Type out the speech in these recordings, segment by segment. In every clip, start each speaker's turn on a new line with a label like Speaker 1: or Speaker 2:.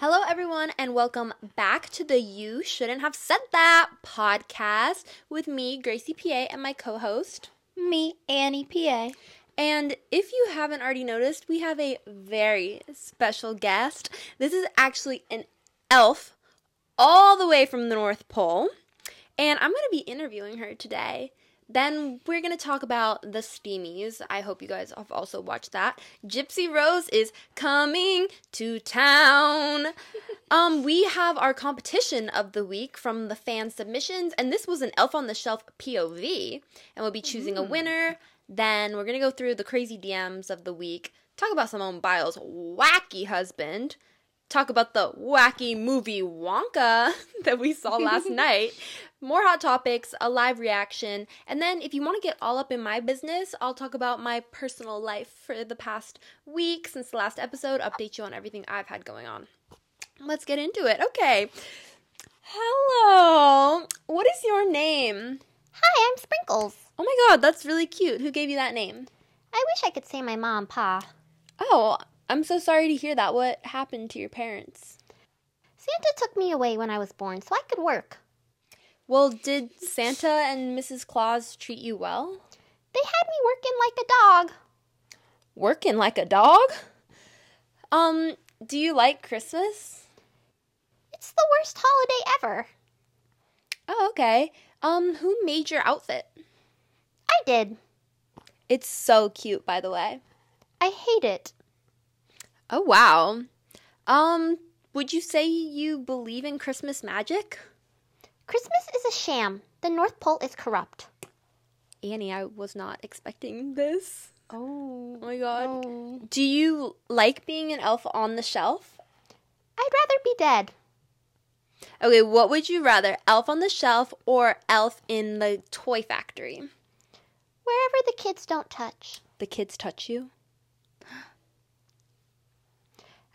Speaker 1: Hello, everyone, and welcome back to the You Shouldn't Have Said That podcast with me, Gracie PA, and my co host,
Speaker 2: Me, Annie PA.
Speaker 1: And if you haven't already noticed, we have a very special guest. This is actually an elf all the way from the North Pole, and I'm going to be interviewing her today. Then we're going to talk about the Steamies. I hope you guys have also watched that. Gypsy Rose is coming to town. um, we have our competition of the week from the fan submissions, and this was an Elf on the Shelf POV, and we'll be choosing a winner. Then we're going to go through the crazy DMs of the week, talk about Simone Biles' wacky husband, talk about the wacky movie Wonka that we saw last night, more hot topics, a live reaction, and then if you want to get all up in my business, I'll talk about my personal life for the past week since the last episode, update you on everything I've had going on. Let's get into it. Okay. Hello. What is your name?
Speaker 2: Hi, I'm Sprinkles.
Speaker 1: Oh my god, that's really cute. Who gave you that name?
Speaker 2: I wish I could say my mom pa.
Speaker 1: Oh, I'm so sorry to hear that. What happened to your parents?
Speaker 2: Santa took me away when I was born so I could work.
Speaker 1: Well, did Santa and Mrs. Claus treat you well?
Speaker 2: They had me working like a dog.
Speaker 1: Working like a dog? Um, do you like Christmas?
Speaker 2: It's the worst holiday ever.
Speaker 1: Oh, okay. Um, who made your outfit?
Speaker 2: I did.
Speaker 1: It's so cute, by the way.
Speaker 2: I hate it.
Speaker 1: Oh, wow. Um, would you say you believe in Christmas magic?
Speaker 2: Christmas is a sham. The North Pole is corrupt.
Speaker 1: Annie, I was not expecting this.
Speaker 2: Oh.
Speaker 1: Oh my god. Do you like being an elf on the shelf?
Speaker 2: I'd rather be dead.
Speaker 1: Okay, what would you rather, elf on the shelf or elf in the toy factory?
Speaker 2: Wherever the kids don't touch.
Speaker 1: The kids touch you?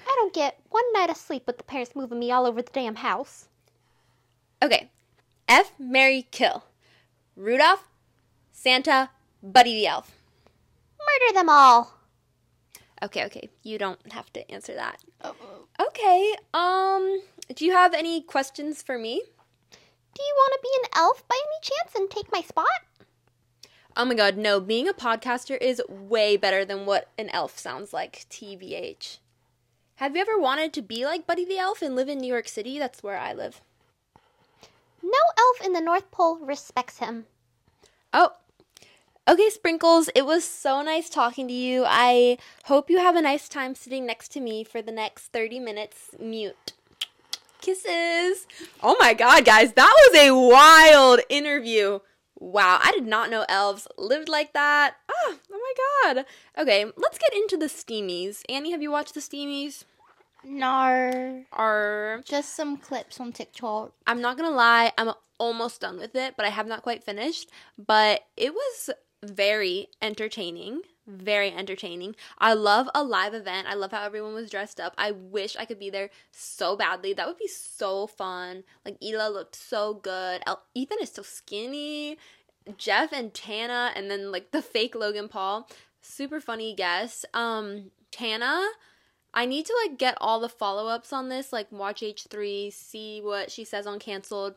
Speaker 2: I don't get one night of sleep with the parents moving me all over the damn house.
Speaker 1: Okay. F, Mary, kill. Rudolph, Santa, Buddy the Elf.
Speaker 2: Murder them all.
Speaker 1: Okay, okay. You don't have to answer that. Okay. Um, do you have any questions for me?
Speaker 2: Do you want to be an elf by any chance and take my spot?
Speaker 1: Oh my god, no. Being a podcaster is way better than what an elf sounds like, TVH. Have you ever wanted to be like Buddy the Elf and live in New York City? That's where I live.
Speaker 2: No elf in the North Pole respects him.
Speaker 1: Oh. Okay, Sprinkles, it was so nice talking to you. I hope you have a nice time sitting next to me for the next 30 minutes. Mute. Kisses. Oh my god, guys, that was a wild interview. Wow, I did not know elves lived like that. Ah, oh my god. Okay, let's get into the Steamies. Annie, have you watched the Steamies?
Speaker 3: No,
Speaker 1: Are
Speaker 3: just some clips on TikTok.
Speaker 1: I'm not gonna lie, I'm almost done with it, but I have not quite finished. But it was very entertaining. Very entertaining. I love a live event. I love how everyone was dressed up. I wish I could be there so badly. That would be so fun. Like Hila looked so good. El- Ethan is so skinny. Jeff and Tana, and then like the fake Logan Paul. Super funny guests. Um, Tana. I need to like get all the follow ups on this, like watch H3, see what she says on canceled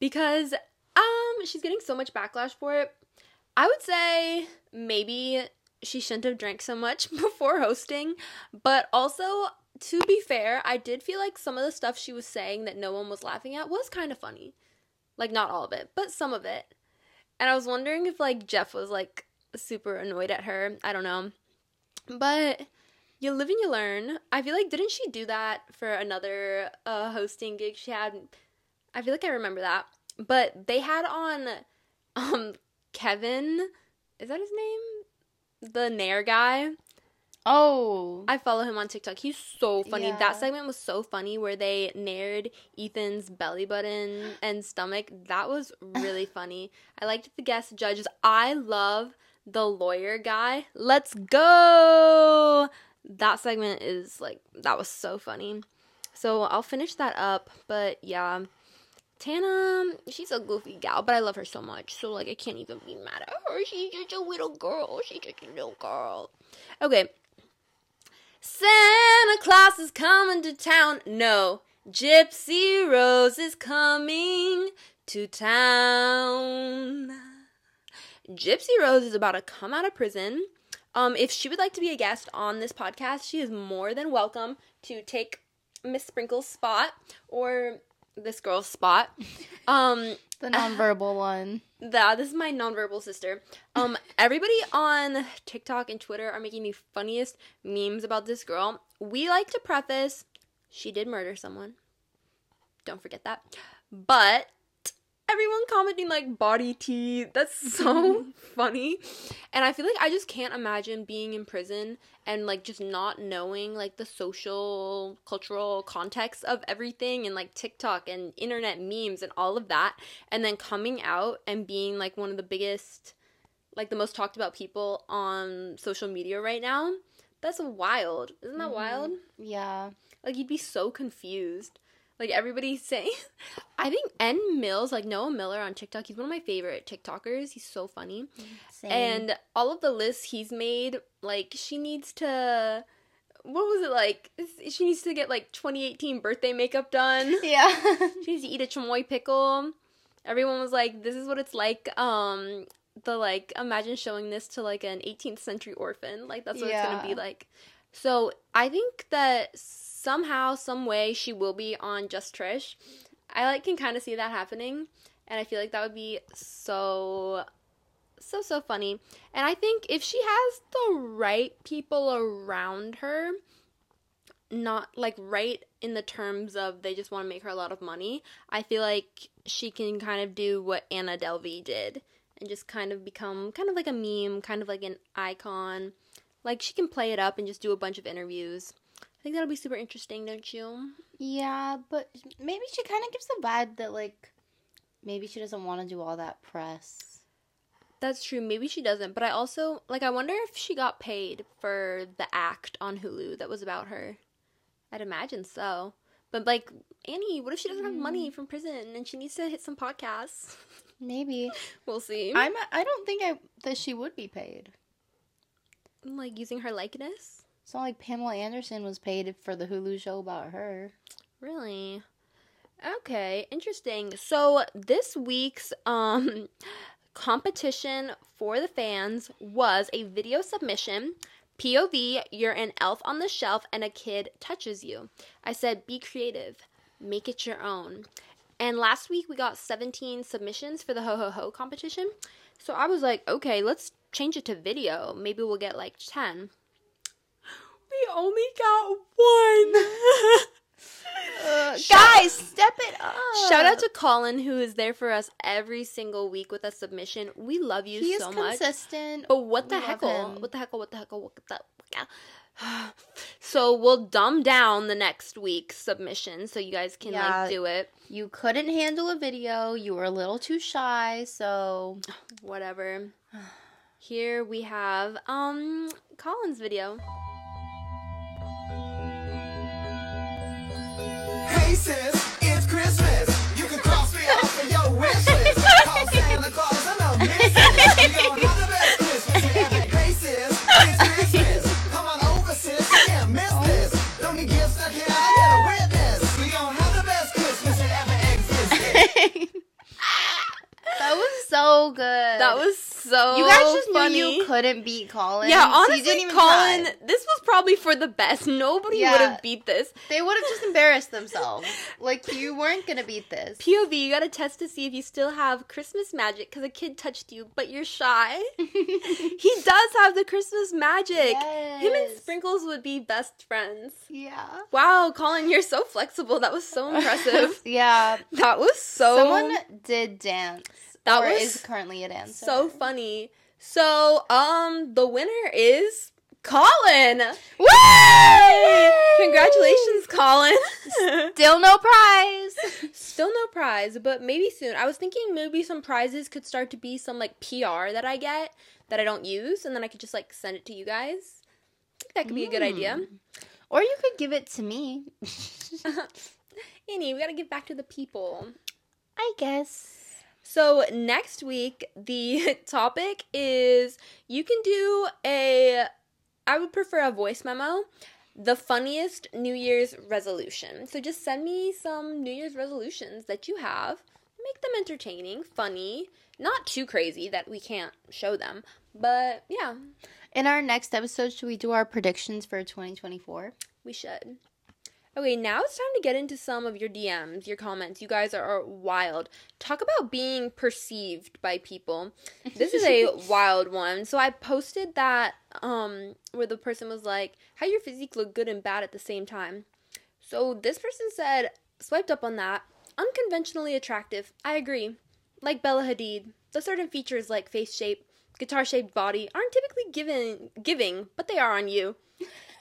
Speaker 1: because um she's getting so much backlash for it. I would say maybe she shouldn't have drank so much before hosting, but also to be fair, I did feel like some of the stuff she was saying that no one was laughing at was kind of funny. Like not all of it, but some of it. And I was wondering if like Jeff was like super annoyed at her. I don't know. But you live and you learn. I feel like didn't she do that for another uh, hosting gig she had? I feel like I remember that. But they had on um Kevin, is that his name? The Nair guy.
Speaker 3: Oh,
Speaker 1: I follow him on TikTok. He's so funny.
Speaker 3: Yeah.
Speaker 1: That segment was so funny where they nared Ethan's belly button and stomach. That was really funny. I liked the guest judges. I love the lawyer guy. Let's go. That segment is like that was so funny. So I'll finish that up, but yeah. Tana, she's a goofy gal, but I love her so much. So like I can't even be mad at her. She's just a little girl. She's just a little girl. Okay. Santa Claus is coming to town. No, Gypsy Rose is coming to town. Gypsy Rose is about to come out of prison. Um, if she would like to be a guest on this podcast, she is more than welcome to take Miss Sprinkle's spot or this girl's spot. Um,
Speaker 3: The nonverbal one.
Speaker 1: that this is my nonverbal sister. Um, everybody on TikTok and Twitter are making the funniest memes about this girl. We like to preface, she did murder someone. Don't forget that. But everyone commenting like body tea. That's so mm-hmm. funny. And I feel like I just can't imagine being in prison and like just not knowing like the social cultural context of everything and like TikTok and internet memes and all of that and then coming out and being like one of the biggest like the most talked about people on social media right now. That's wild. Isn't that mm-hmm. wild?
Speaker 3: Yeah.
Speaker 1: Like you'd be so confused. Like everybody's saying, I think N Mills, like Noah Miller on TikTok, he's one of my favorite TikTokers. He's so funny,
Speaker 3: Same.
Speaker 1: and all of the lists he's made, like she needs to, what was it like? She needs to get like 2018 birthday makeup done.
Speaker 3: yeah.
Speaker 1: she needs to eat a chamoy pickle. Everyone was like, "This is what it's like." Um, the like, imagine showing this to like an 18th century orphan. Like that's what it's gonna be like. So I think that somehow, some way, she will be on Just Trish. I like can kind of see that happening, and I feel like that would be so, so so funny. And I think if she has the right people around her, not like right in the terms of they just want to make her a lot of money, I feel like she can kind of do what Anna Delvey did and just kind of become kind of like a meme, kind of like an icon. Like she can play it up and just do a bunch of interviews. Think that'll be super interesting, don't you?
Speaker 3: yeah, but maybe she kind of gives the vibe that like maybe she doesn't want to do all that press.
Speaker 1: That's true. Maybe she doesn't, but I also like I wonder if she got paid for the act on Hulu that was about her. I'd imagine so. But like Annie, what if she doesn't have mm. money from prison and she needs to hit some podcasts?
Speaker 3: Maybe.
Speaker 1: we'll see.
Speaker 3: I'm. I don't think I that she would be paid.
Speaker 1: like using her likeness.
Speaker 3: It's not like Pamela Anderson was paid for the Hulu show about her.
Speaker 1: Really? Okay, interesting. So this week's um competition for the fans was a video submission. POV, you're an elf on the shelf and a kid touches you. I said be creative. Make it your own. And last week we got 17 submissions for the ho ho ho competition. So I was like, okay, let's change it to video. Maybe we'll get like 10. We only got one.
Speaker 3: Guys, step it up.
Speaker 1: Shout out to Colin who is there for us every single week with a submission. We love you
Speaker 3: he is
Speaker 1: so much.
Speaker 3: consistent.
Speaker 1: But what the
Speaker 3: We love
Speaker 1: heckle? What the heckle? What the heckle? What the So we'll dumb down the next week's submission so you guys can
Speaker 3: Yeah.
Speaker 1: like do it.
Speaker 3: You couldn't handle a video. You were a little too shy, so
Speaker 1: Whatever. Here we have um Colin's video.
Speaker 4: It's Christmas. You can cross me off of your wish list. Call Santa Claus and
Speaker 3: I'm missing. So good.
Speaker 1: That was so
Speaker 3: you guys just
Speaker 1: funny.
Speaker 3: knew you couldn't beat Colin.
Speaker 1: yeah,
Speaker 3: so you
Speaker 1: honestly,
Speaker 3: didn't even
Speaker 1: Colin,
Speaker 3: try.
Speaker 1: this was probably for the best. Nobody
Speaker 3: Yeah.
Speaker 1: would have beat this.
Speaker 3: They would have just embarrassed themselves. Like you weren't gonna beat this.
Speaker 1: POV, you gotta test to see if you still have Christmas magic because a kid touched you, but you're shy. he does have the Christmas magic. Him and Sprinkles would be best friends.
Speaker 3: Yeah.
Speaker 1: Wow, Colin, you're so flexible. That was so impressive.
Speaker 3: yeah.
Speaker 1: that was so
Speaker 3: Someone did dance.
Speaker 1: That was
Speaker 3: is currently a dancer.
Speaker 1: so funny. So, um, the winner is Colin.
Speaker 3: Woo!
Speaker 1: Congratulations, Colin.
Speaker 3: Still no prize.
Speaker 1: Still no prize, but maybe soon. I was thinking maybe some prizes could start to be some like PR that I get that I don't use, and then I could just like send it to you guys. I think that could be a good idea.
Speaker 3: Or you could give it to me.
Speaker 1: Annie, we gotta give back to the people.
Speaker 3: I guess.
Speaker 1: So next week, the topic is you can do a. I would prefer a voice memo, the funniest New Year's resolution. So just send me some New Year's resolutions that you have. Make them entertaining, funny, not too crazy that we can't show them. But yeah,
Speaker 3: In our next episode, should we do our predictions for 2024?
Speaker 1: we should. Okay, now it's time to get into some of your DMs, your comments. You guys are wild. Talk about being perceived by people. This is a wild one. So I posted that um where the person was like, "How your physique look good and bad at the same time." So this person said, swiped up on that, unconventionally attractive. I agree. Like Bella Hadid, the certain features like face shape, guitar-shaped body aren't typically given giving, but they are on you.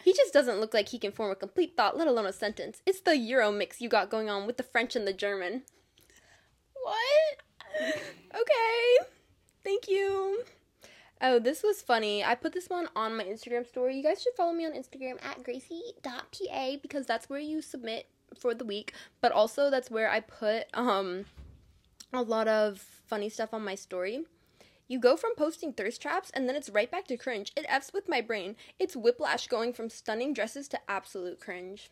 Speaker 1: He just doesn't look like he can form a complete thought, let alone a sentence. It's the Euro mix you got going on with the French and the German.
Speaker 3: What?
Speaker 1: Okay. Thank you. Oh, this was funny. I put this one on my Instagram story. You guys should follow me on Instagram at gracie.pa because that's where you submit for the week. But also that's where I put um a lot of funny stuff on my story. You go from posting thirst traps and then it's right back to cringe. It F's with my brain. It's whiplash going from stunning dresses to absolute cringe.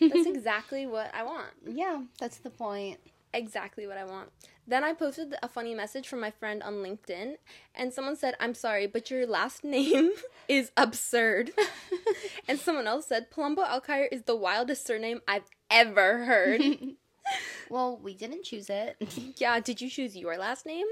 Speaker 1: That's exactly what I want.
Speaker 3: Yeah, that's the point.
Speaker 1: Exactly what I want. Then I posted a funny message from my friend on LinkedIn, and someone said, I'm sorry, but your last name is absurd. and someone else said, Palumbo Alkire is the wildest surname I've ever heard.
Speaker 3: Well, we didn't choose it.
Speaker 1: yeah, did you choose your last name?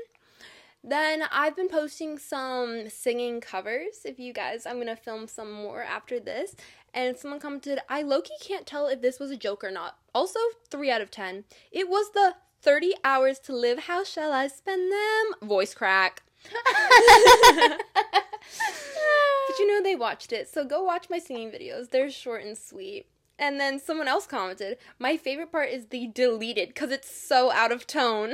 Speaker 1: Then I've been posting some singing covers. If you guys, I'm gonna film some more after this. And someone commented, I Loki can't tell if this was a joke or not. Also, 3 out of 10. It was the 30 hours to live, how shall I spend them? Voice crack. But you know they watched it, so go watch my singing videos. They're short and sweet. And then someone else commented, My favorite part is the deleted because it's so out of tone.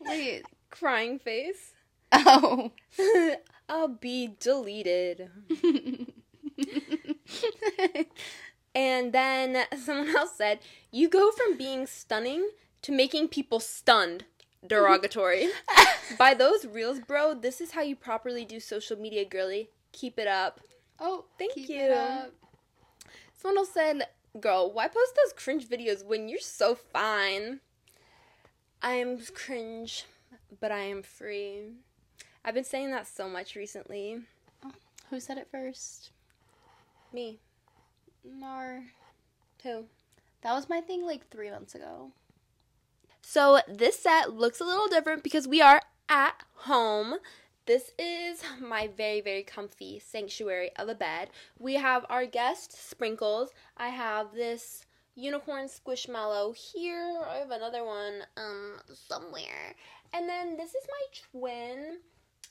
Speaker 3: Wait.
Speaker 1: Crying face.
Speaker 3: Oh.
Speaker 1: I'll be deleted. And then someone else said, You go from being stunning to making people stunned. Derogatory. By those reels, bro, this is how you properly do social media, girly. Keep it up.
Speaker 3: oh,
Speaker 1: Thank
Speaker 3: keep
Speaker 1: you.
Speaker 3: it up.
Speaker 1: Someone else said, Girl, why post those cringe videos when you're so fine? I am cringe, but I am free. I've been saying that so much recently.
Speaker 3: Who said it first?
Speaker 1: Me.
Speaker 3: Nar.
Speaker 1: Who?
Speaker 3: That was my thing like three months ago.
Speaker 1: So this set looks a little different because we are at home. This is my very, very comfy sanctuary of a bed. We have our guest Sprinkles. I have this unicorn squishmallow here. I have another one um somewhere. And then this is my twin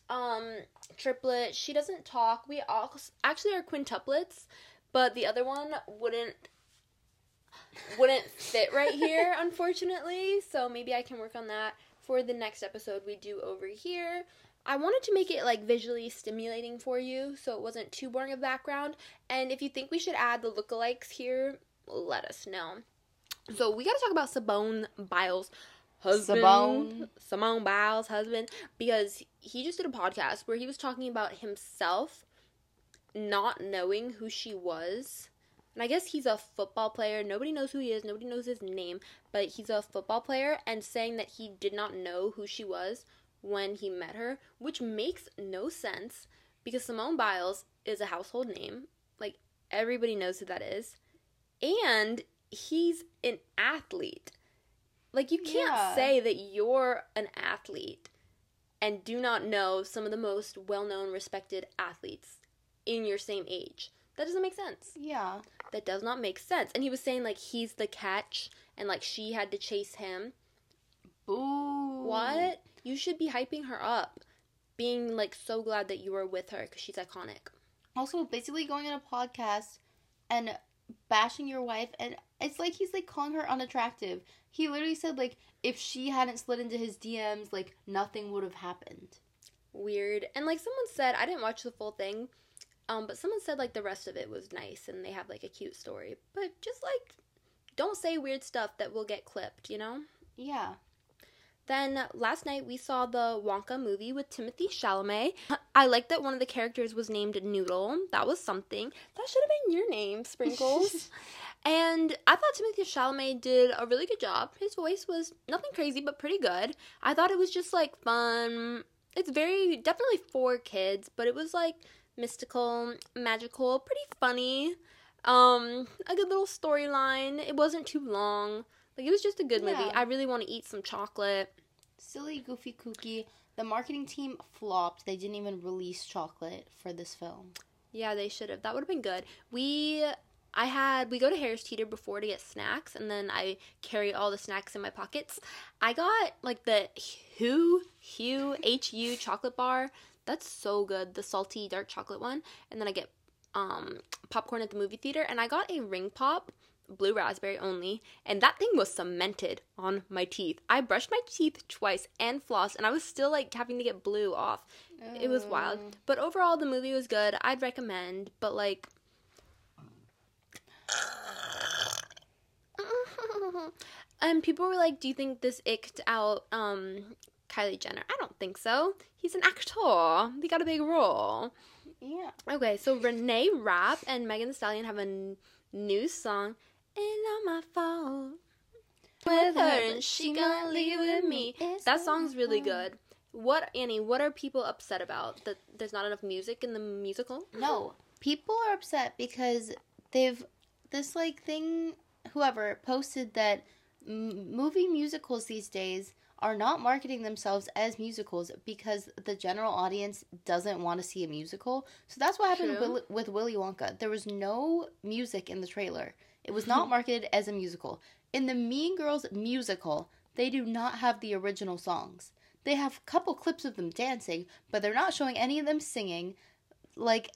Speaker 1: um triplet. She doesn't talk. We all actually are quintuplets, but the other one wouldn't wouldn't fit right here, unfortunately. So maybe I can work on that for the next episode we do over here. I wanted to make it like visually stimulating for you so it wasn't too boring of background. And if you think we should add the lookalikes here, let us know. So we gotta talk about Simone Biles' husband.
Speaker 3: Simone.
Speaker 1: Simone Biles' husband. Because he just did a podcast where he was talking about himself not knowing who she was. And I guess he's a football player. Nobody knows who he is. Nobody knows his name. But he's a football player and saying that he did not know who she was when he met her, which makes no sense because Simone Biles is a household name. Like, everybody knows who that is. And he's an athlete. Like, you can't
Speaker 3: Yeah.
Speaker 1: say that you're an athlete and do not know some of the most well known, respected athletes in your same age. That doesn't make sense.
Speaker 3: Yeah.
Speaker 1: That does not make sense. And he was saying, like, he's the catch and, like, she had to chase him.
Speaker 3: Boo.
Speaker 1: What? You should be hyping her up. Being, like, so glad that you were with her because she's iconic.
Speaker 3: Also, basically going on a podcast and bashing your wife, and it's like he's like calling her unattractive. He literally said like if she hadn't slid into his DMs, like nothing would have happened.
Speaker 1: Weird. And, like, someone said, I didn't watch the full thing, um, but someone said, like, the rest of it was nice and they have, like, a cute story. But just, like, don't say weird stuff that will get clipped, you know?
Speaker 3: Yeah.
Speaker 1: Then last night we saw the Wonka movie with Timothee Chalamet. I like that one of the characters was named Noodle. That was something. That should have been your name, Sprinkles. and I thought Timothee Chalamet did a really good job. His voice was nothing crazy, but pretty good. I thought it was just like fun. It's very definitely for kids, but it was like mystical, magical, pretty funny. Um, a good little storyline. It wasn't too long. Like it was just a good movie.
Speaker 3: Yeah.
Speaker 1: I really want to eat some chocolate.
Speaker 3: Silly, goofy, kooky. The marketing team flopped. They didn't even release chocolate for this film.
Speaker 1: Yeah, they should have. That would have been good. We I had we go to Harris Teeter before to get snacks and then I carry all the snacks in my pockets. I got like the Hu Hu H U chocolate bar. That's so good. The salty dark chocolate one. And then I get um popcorn at the movie theater and I got a ring pop blue raspberry only and that thing was cemented on my teeth. I brushed my teeth twice and flossed and i was still like having to get blue off. It was wild. But overall the movie was good. I'd recommend but like and people were like do you think this icked out um kylie jenner? I don't think so. He's an actor. He got a big role.
Speaker 3: Yeah.
Speaker 1: Okay, so Reneé Rapp and Megan Thee Stallion have a n- new song. Ain't not my fault. With her and she gonna leave with me. That song's really good. What Annie? What are people upset about? That there's not enough music in the musical?
Speaker 3: No, people are upset because they've this like thing. Whoever posted that m- movie musicals these days are not marketing themselves as musicals because the general audience doesn't want to see a musical. So that's what happened with, with Willy Wonka. There was no music in the trailer. It was not marketed as a musical. In the Mean Girls musical, they do not have the original songs. They have a couple clips of them dancing, but they're not showing any of them singing. Like,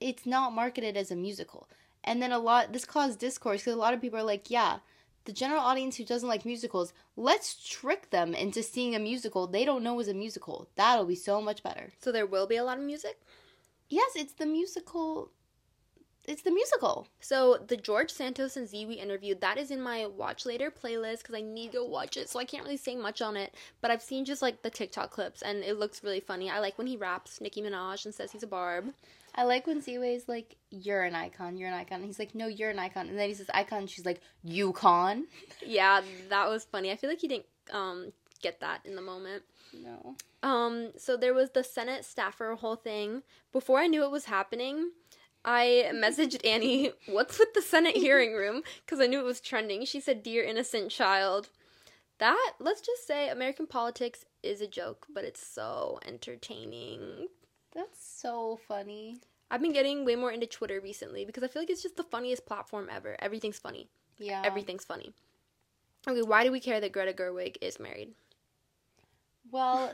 Speaker 3: it's not marketed as a musical. And then a lot, this caused discourse because a lot of people are like, yeah, the general audience who doesn't like musicals, let's trick them into seeing a musical they don't know is a musical. That'll be so much better.
Speaker 1: So there will be a lot of music.
Speaker 3: Yes, it's the musical. It's the musical.
Speaker 1: So the George Santos and Ziwe interview that is in my watch later playlist because I need to watch it. So I can't really say much on it, but I've seen just like the TikTok clips and it looks really funny. I like when he raps Nicki Minaj and says he's a barb.
Speaker 3: I like when Ziwe's like, "You're an icon. You're an icon." And he's like, "No, you're an icon." And then he says, "Icon." And she's like, "Yukon."
Speaker 1: Yeah, that was funny. I feel like he didn't um get that in the moment.
Speaker 3: No.
Speaker 1: Um, so there was the Senate staffer whole thing. Before I knew it was happening, I messaged Annie, "What's with the Senate hearing room?" Because I knew it was trending. She said, "Dear innocent child." That let's just say American politics is a joke, but it's so entertaining.
Speaker 3: That's so funny.
Speaker 1: I've been getting way more into Twitter recently because I feel like it's just the funniest platform ever. Everything's funny.
Speaker 3: Yeah.
Speaker 1: Everything's funny. Okay, why do we care that Greta Gerwig is married?
Speaker 3: Well,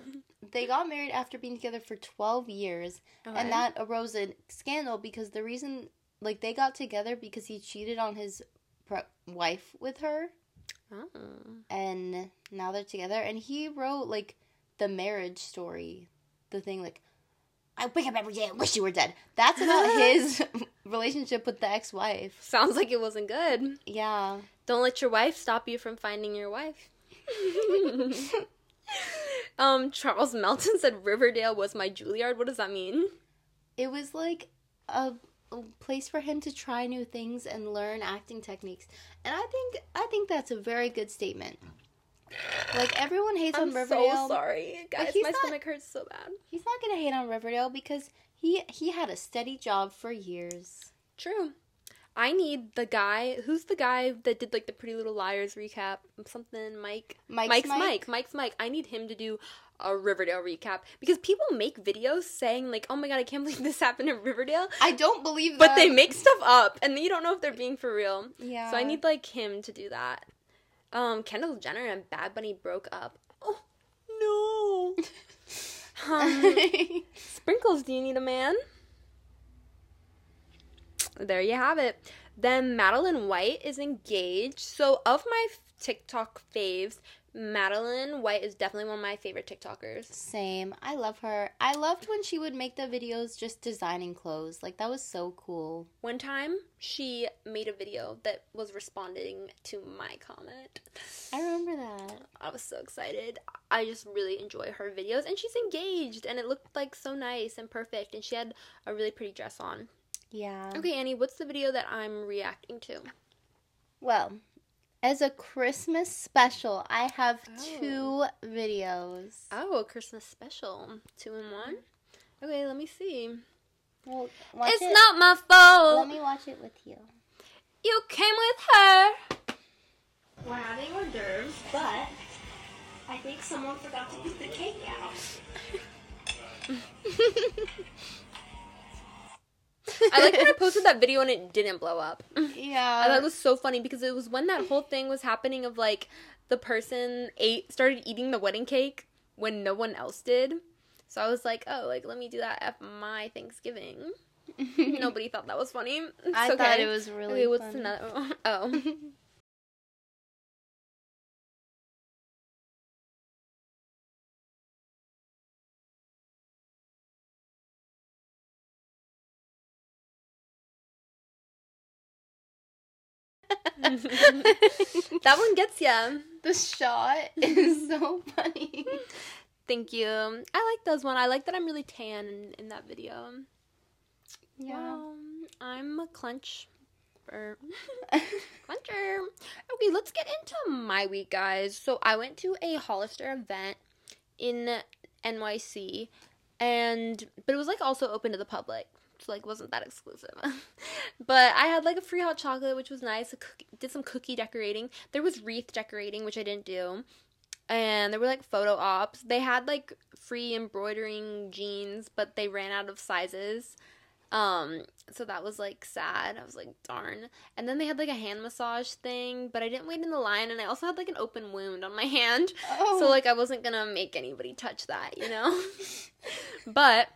Speaker 3: they got married after being together for 12 years,
Speaker 1: Okay.
Speaker 3: and that arose a scandal because the reason, like, they got together because he cheated on his pre- wife with her,
Speaker 1: Oh.
Speaker 3: and now they're together. And he wrote, like, the marriage story, the thing, like, I wake up every day and wish you were dead. That's about his relationship with the ex wife.
Speaker 1: Sounds like it wasn't good.
Speaker 3: Yeah.
Speaker 1: Don't let your wife stop you from finding your wife. um, Charles Melton said Riverdale was my Juilliard. What does that mean?
Speaker 3: It was like a, a place for him to try new things and learn acting techniques. And I think I think that's a very good statement. Like everyone hates
Speaker 1: I'm
Speaker 3: on Riverdale.
Speaker 1: so sorry, guys.
Speaker 3: he's
Speaker 1: My
Speaker 3: not-
Speaker 1: stomach hurts so bad.
Speaker 3: He's not gonna hate on Riverdale because he he had a steady job for years.
Speaker 1: True. I need the guy. Who's the guy that did like the Pretty Little Liars recap? Something Mike.
Speaker 3: Mike's
Speaker 1: Mike's
Speaker 3: Mike?
Speaker 1: Mike. Mike's Mic. I need him to do a Riverdale recap because people make videos saying like, "Oh my god, I can't believe this happened in Riverdale,"
Speaker 3: I don't believe that but
Speaker 1: they make stuff up and you don't know if they're being for real.
Speaker 3: yeah.
Speaker 1: So I need like him to do that. Um, Kendall Jenner and Bad Bunny broke up. Oh no. um, Sprinkles, do you need a man? There you have it. Then Madeline White is engaged. So of my TikTok faves, Madeline White is definitely one of my favorite TikTokers.
Speaker 3: Same. I love her. I loved when she would make the videos just designing clothes. Like that was so cool.
Speaker 1: One time, she made a video that was responding to my comment.
Speaker 3: I remember that.
Speaker 1: I was so excited. I just really enjoy her videos, and she's engaged, and it looked like so nice and perfect, and she had a really pretty dress on.
Speaker 3: Yeah.
Speaker 1: Okay, Annie, what's the video that I'm reacting to?
Speaker 3: Well, as a Christmas special, I have
Speaker 1: Oh.
Speaker 3: two videos.
Speaker 1: Oh, a Christmas special, two in mm-hmm. one. Okay, let me see.
Speaker 3: Well, watch
Speaker 1: it's
Speaker 3: it.
Speaker 1: not my fault.
Speaker 3: Let me watch it with you.
Speaker 1: You came with her. We're having hors d'oeuvres, but I think someone forgot to put the cake out. I like when I posted that video and it didn't blow up.
Speaker 3: Yeah.
Speaker 1: it was so funny because it was when that whole thing was happening of like the person ate started eating the wedding cake when no one else did. So I was like, oh, like let me do that at my Thanksgiving. Nobody thought that was funny. It's
Speaker 3: I thought it was really
Speaker 1: Okay, what's
Speaker 3: funny.
Speaker 1: another? Oh. that one gets ya.
Speaker 3: the shot is so funny.
Speaker 1: Thank you. I like those one. I like that I'm really tan in, in that video. Um, I'm a clench. Or clencher. Okay, let's get into my week, guys. So I went to a Hollister event in NYC, and but it was like also open to the public. Like wasn't that exclusive. but I had like a free hot chocolate, which was nice. A cookie, did some cookie decorating. There was wreath decorating, which I didn't do. And there were like photo ops. They had like free embroidering jeans, but they ran out of sizes. Um, so that was like sad. I was like, darn. And then they had like a hand massage thing, but I didn't wait in the line and I also had like an open wound on my hand.
Speaker 3: Oh.
Speaker 1: So like I wasn't gonna make anybody touch that, you know? but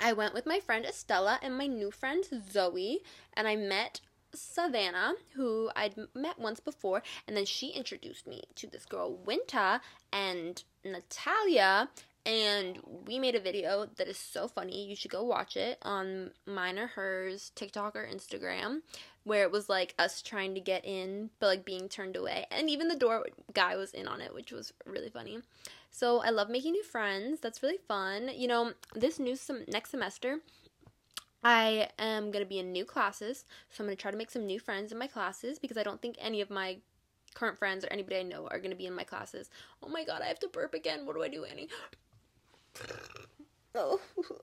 Speaker 1: I went with my friend Estella and my new friend Zoe, and I met Savannah, who I'd met once before, and then she introduced me to this girl Winta and Natalia, and we made a video that is so funny. You should go watch it on mine or hers TikTok or Instagram, where it was like us trying to get in, but like being turned away, and even the door guy was in on it, which was really funny. So I love making new friends. That's really fun. You know, this new sem- next semester, I am gonna be in new classes, so I'm gonna try to make some new friends in my classes because I don't think any of my current friends or anybody I know are gonna be in my classes. Oh my god, I have to burp again. What do I do, Annie? Oh,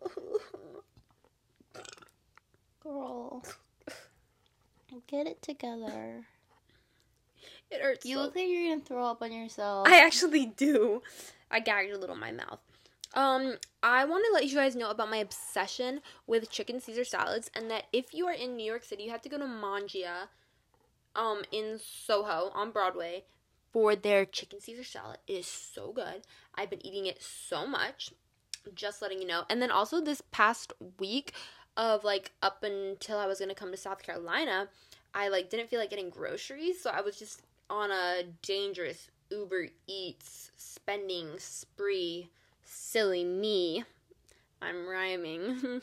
Speaker 3: Girl. Get it together.
Speaker 1: it hurts.
Speaker 3: You
Speaker 1: so
Speaker 3: look like you're gonna throw up on yourself.
Speaker 1: I actually do. I gagged a little in my mouth. Um, I want to let you guys know about my obsession with chicken Caesar salads, and that if you are in New York City, you have to go to Mangia, um, in Soho on Broadway, for their chicken Caesar salad. It is so good. I've been eating it so much. Just letting you know. And then also this past week, of like up until I was gonna come to South Carolina, I like didn't feel like getting groceries, so I was just on a dangerous Uber Eats spending spree. Silly me. I'm rhyming.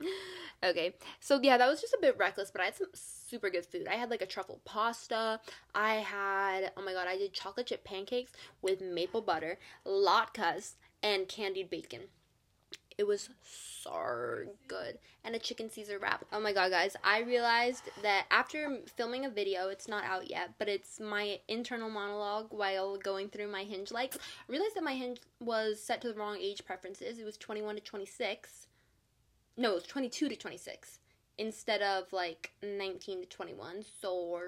Speaker 1: okay, so yeah, that was just a bit reckless, but I had some super good food. I had like a truffle pasta. I had, oh my god, I did chocolate chip pancakes with maple butter, latkes, and candied bacon. It was so good. And a chicken Caesar wrap. Oh my god, guys. I realized that after filming a video, it's not out yet, but it's my internal monologue while going through my hinge likes. I realized that my hinge was set to the wrong age preferences. It was 21 to 26. No, it was 22 to 26 instead of like 19 to 21. So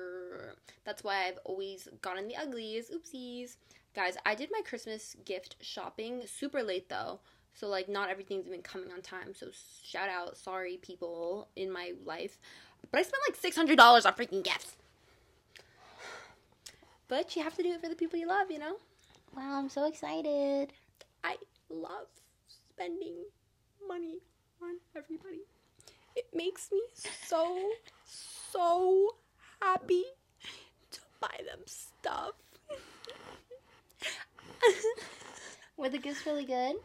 Speaker 1: that's why I've always gotten the uglies. Oopsies. Guys, I did my Christmas gift shopping super late though. So like not everything's been coming on time. So shout out, sorry people in my life. But I spent like six hundred dollars on freaking gifts. But you have to do it for the people you love, you know?
Speaker 3: Wow, I'm so excited.
Speaker 1: I love spending money on everybody. It makes me so, so happy to buy them stuff.
Speaker 3: Were the gifts really good?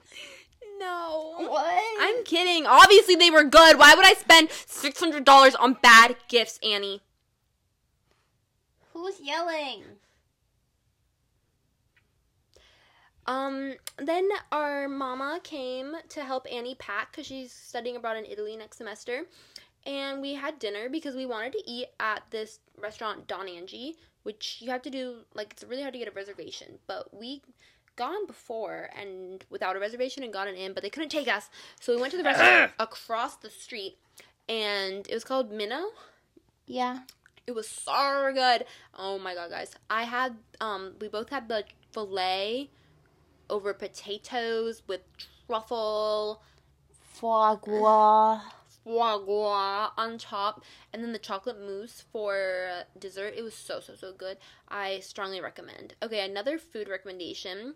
Speaker 1: No.
Speaker 3: What?
Speaker 1: I'm kidding. Obviously they were good. Why would I spend $600 on bad gifts, Annie?
Speaker 3: Who's yelling?
Speaker 1: Um, then our mama came to help Annie pack because she's studying abroad in Italy next semester. And we had dinner because we wanted to eat at this restaurant, Don Angie, which you have to do, like, it's really hard to get a reservation. But we gone before and without a reservation and gotten in, but they couldn't take us. So we went to the restaurant across the street and it was called Minnow.
Speaker 3: Yeah.
Speaker 1: It was so good. Oh my god, guys. I had um we both had the filet over potatoes with truffle
Speaker 3: Foie gras.
Speaker 1: Foie gras on top and then the chocolate mousse for dessert. It was so so so good. I strongly recommend. Okay, another food recommendation.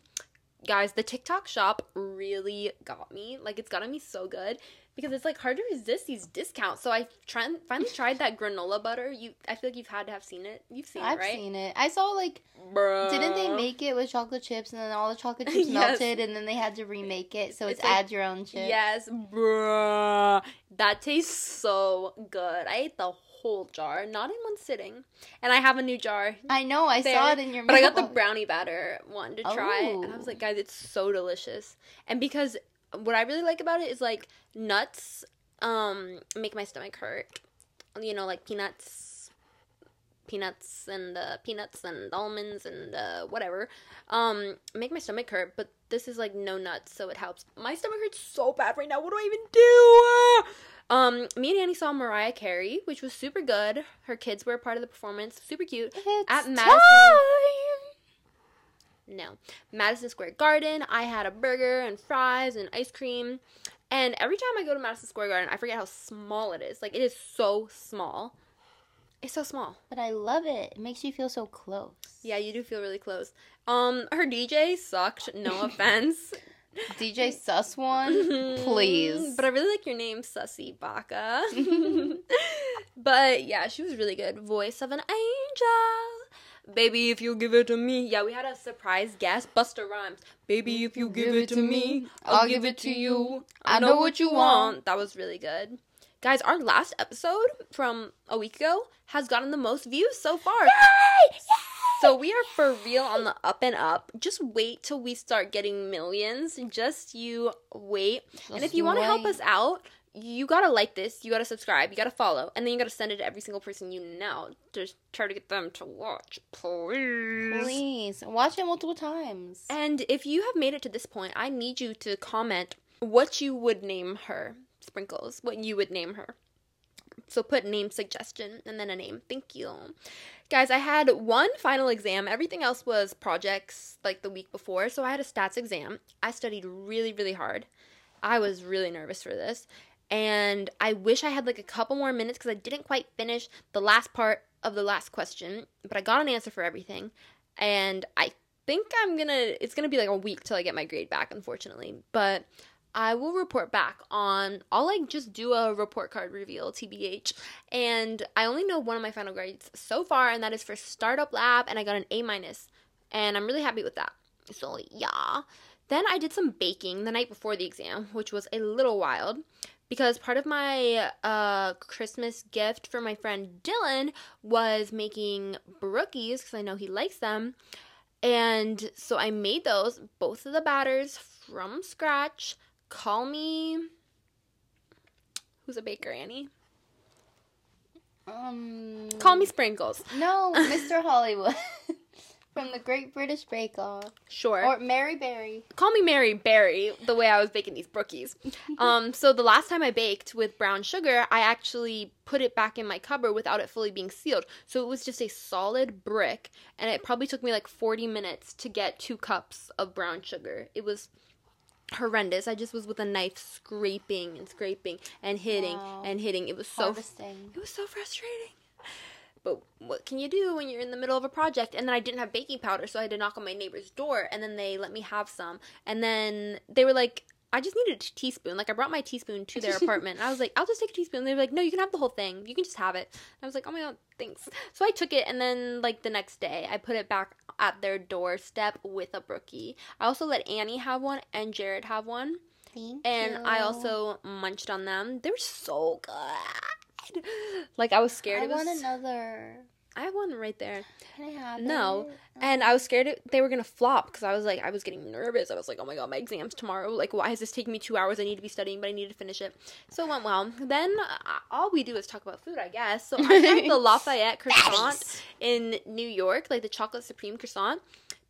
Speaker 1: Guys, the TikTok shop really got me. Like it's gotten me so good because it's like hard to resist these discounts. So I try, finally tried that granola butter. You I feel like you've had to have seen it. You've seen
Speaker 3: I've
Speaker 1: it, right?
Speaker 3: seen it. I saw like
Speaker 1: Bruh.
Speaker 3: didn't they make it with chocolate chips and then all the chocolate chips
Speaker 1: Yes.
Speaker 3: melted and then they had to remake it so it's,
Speaker 1: It's like-
Speaker 3: add your own chip.
Speaker 1: Yes, bruh. That tastes so good. I ate the whole jar, not in one sitting. And I have a new jar.
Speaker 3: I know, I
Speaker 1: there,
Speaker 3: saw it in your
Speaker 1: But I got the brownie batter one to try. And I was
Speaker 3: Oh.
Speaker 1: like, guys, it's so delicious. And because what I really like about it is like nuts um make my stomach hurt. You know, like peanuts peanuts and uh, peanuts and almonds and uh, whatever. Um make my stomach hurt but this is like no nuts so it helps. My stomach hurts so bad right now. What do i even do? Um me and annie saw mariah carey which was super good. Her kids were a part of the performance. Super cute.
Speaker 3: It's
Speaker 1: at Madison. No madison square garden i had a burger and fries and ice cream and every time i go to madison square garden i forget how small it is like it is so small it's so small
Speaker 3: But I love it. It makes you feel so close.
Speaker 1: yeah, you do feel really close. Um, her DJ sucked. No offense,
Speaker 3: DJ Sus one, please.
Speaker 1: But I really like your name, Sussy Baka. but yeah, she was really good. Voice of an angel. Baby, if you give it to me. Yeah, we had a surprise guest, Busta Rhymes. Baby, if you give, it to me, I'll, give it to you. I know what you want. That was really good. Guys, our last episode from a week ago has gotten the most views so far. So we are for real on the up and up. Just wait till we start getting millions. Just you wait. and if you want to help us out, you gotta like this, you gotta subscribe, you gotta follow, and then you gotta send it to every single person you know. Just try to get them to watch, please.
Speaker 3: Please watch it multiple times.
Speaker 1: And if you have made it to this point, I need you to comment what you would name her. Sprinkles, what you would name her. So put name suggestion and then a name. Thank you. Guys, I had one final exam. Everything else was projects like the week before. So I had a stats exam. I studied really, really hard. I was really nervous for this. And I wish I had like a couple more minutes because I didn't quite finish the last part of the last question. But I got an answer for everything. And I think I'm gonna, it's gonna be like a week till I get my grade back, unfortunately. But I will report back on. I'll like just do a report card reveal, TBH. And I only know one of my final grades so far, and that is for Startup Lab, and I got an A minus, and I'm really happy with that. So yeah. Then I did some baking the night before the exam, which was a little wild because part of my uh, Christmas gift for my friend Dylan was making brookies because I know he likes them. And so I made those, both of the batters from scratch. Call me. Who's a baker, Annie?
Speaker 3: Um,
Speaker 1: Call me Sprinkles.
Speaker 3: no, Mr. Hollywood from the Great British Bake Off,
Speaker 1: Sure.
Speaker 3: or Mary Berry.
Speaker 1: call me Mary Berry the way I was baking these brookies. um, so the last time I baked with brown sugar, I actually put it back in my cupboard without it fully being sealed. So it was just a solid brick, and it probably took me like 40 minutes to get two cups of brown sugar. It was horrendous. I just was with a knife scraping and scraping and hitting
Speaker 3: Wow.
Speaker 1: and hitting. It was so
Speaker 3: Harvesting.
Speaker 1: it was so frustrating. But what can you do when you're in the middle of a project? And then I didn't have baking powder, so I had to knock on my neighbor's door, and then they let me have some. And then they were like, I just needed a teaspoon. Like I brought my teaspoon to their apartment. And I was like, I'll just take a teaspoon. They were like, No, you can have the whole thing. You can just have it. I was like, Oh my god, thanks. So I took it, and then like the next day, I put it back at their doorstep with a brookie. I also let Annie have one and Jared have one,
Speaker 2: Thank
Speaker 1: and I also munched on them. They were so good. Like I was scared.
Speaker 3: I
Speaker 1: it was.
Speaker 3: want another.
Speaker 1: I have one right there.
Speaker 3: Can I have
Speaker 1: No.
Speaker 3: it?
Speaker 1: And I was scared it, they were gonna flop because I was like, I was getting nervous. I was like, oh my god, my exam's tomorrow. Like, why is this taking me two hours? I need to be studying, but I need to finish it. So it went well. Then uh, all we do is talk about food, I guess. So I tried the Lafayette croissant in New York, like the chocolate supreme croissant,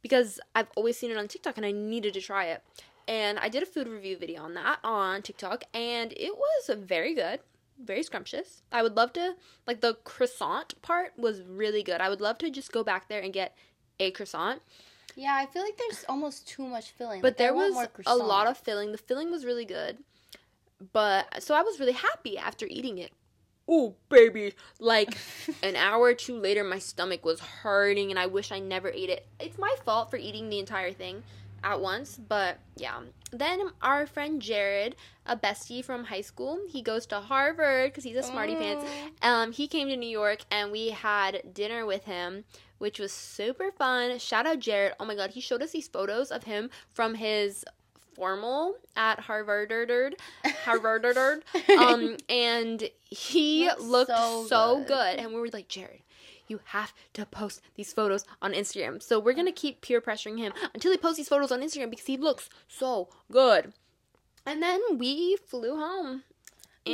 Speaker 1: because I've always seen it on TikTok and I needed to try it. And I did a food review video on that on TikTok, and it was very good very scrumptious. I would love to like the croissant part was really good. I would love to just go back there and get a croissant.
Speaker 3: Yeah, I feel like there's almost too much filling.
Speaker 1: But
Speaker 3: Like,
Speaker 1: there was a lot of filling. The filling was really good. But so I was really happy after eating it. Oh baby. Like an hour or two later my stomach was hurting and I wish I never ate it. It's my fault for eating the entire thing at once, but yeah. Then our friend Jared, a bestie from high school, he goes to Harvard because he's a smarty pants. Um, he came to New York and we had dinner with him, which was super fun. Shout out Jared. Oh my god, he showed us these photos of him from his formal at Harvard Harvard um and he
Speaker 3: Looks
Speaker 1: looked
Speaker 3: so
Speaker 1: so,
Speaker 3: good.
Speaker 1: good. and we were like Jared you have to post these photos on Instagram. So we're gonna keep peer pressuring him until he posts these photos on Instagram because he looks so good. And then we flew home.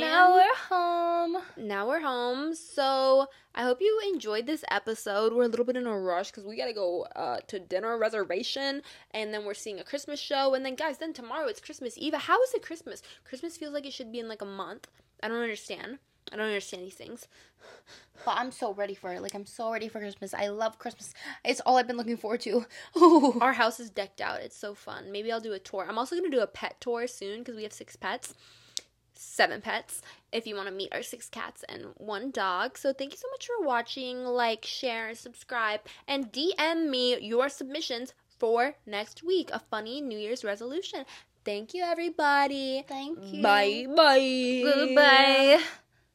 Speaker 3: Now we're home.
Speaker 1: now we're home. So I hope you enjoyed this episode. We're a little bit in a rush because we gotta go uh, to dinner reservation, and then we're seeing a Christmas show, and then guys, then tomorrow it's Christmas Eve. How is it Christmas? Christmas feels like it should be in like a month. I don't understand. I don't understand these things.
Speaker 3: But I'm so ready for it. Like I'm so ready for Christmas. I love Christmas. It's all I've been looking forward to. Ooh.
Speaker 1: Our house is decked out. It's so fun. Maybe I'll do a tour. I'm also gonna do a pet tour soon because we have six pets. Seven pets if you want to meet our six cats and one dog. So, thank you so much for watching. Like, share, subscribe, and DM me your submissions for next week a funny New Year's resolution. Thank you, everybody.
Speaker 3: Thank you.
Speaker 1: Bye bye.
Speaker 3: Goodbye.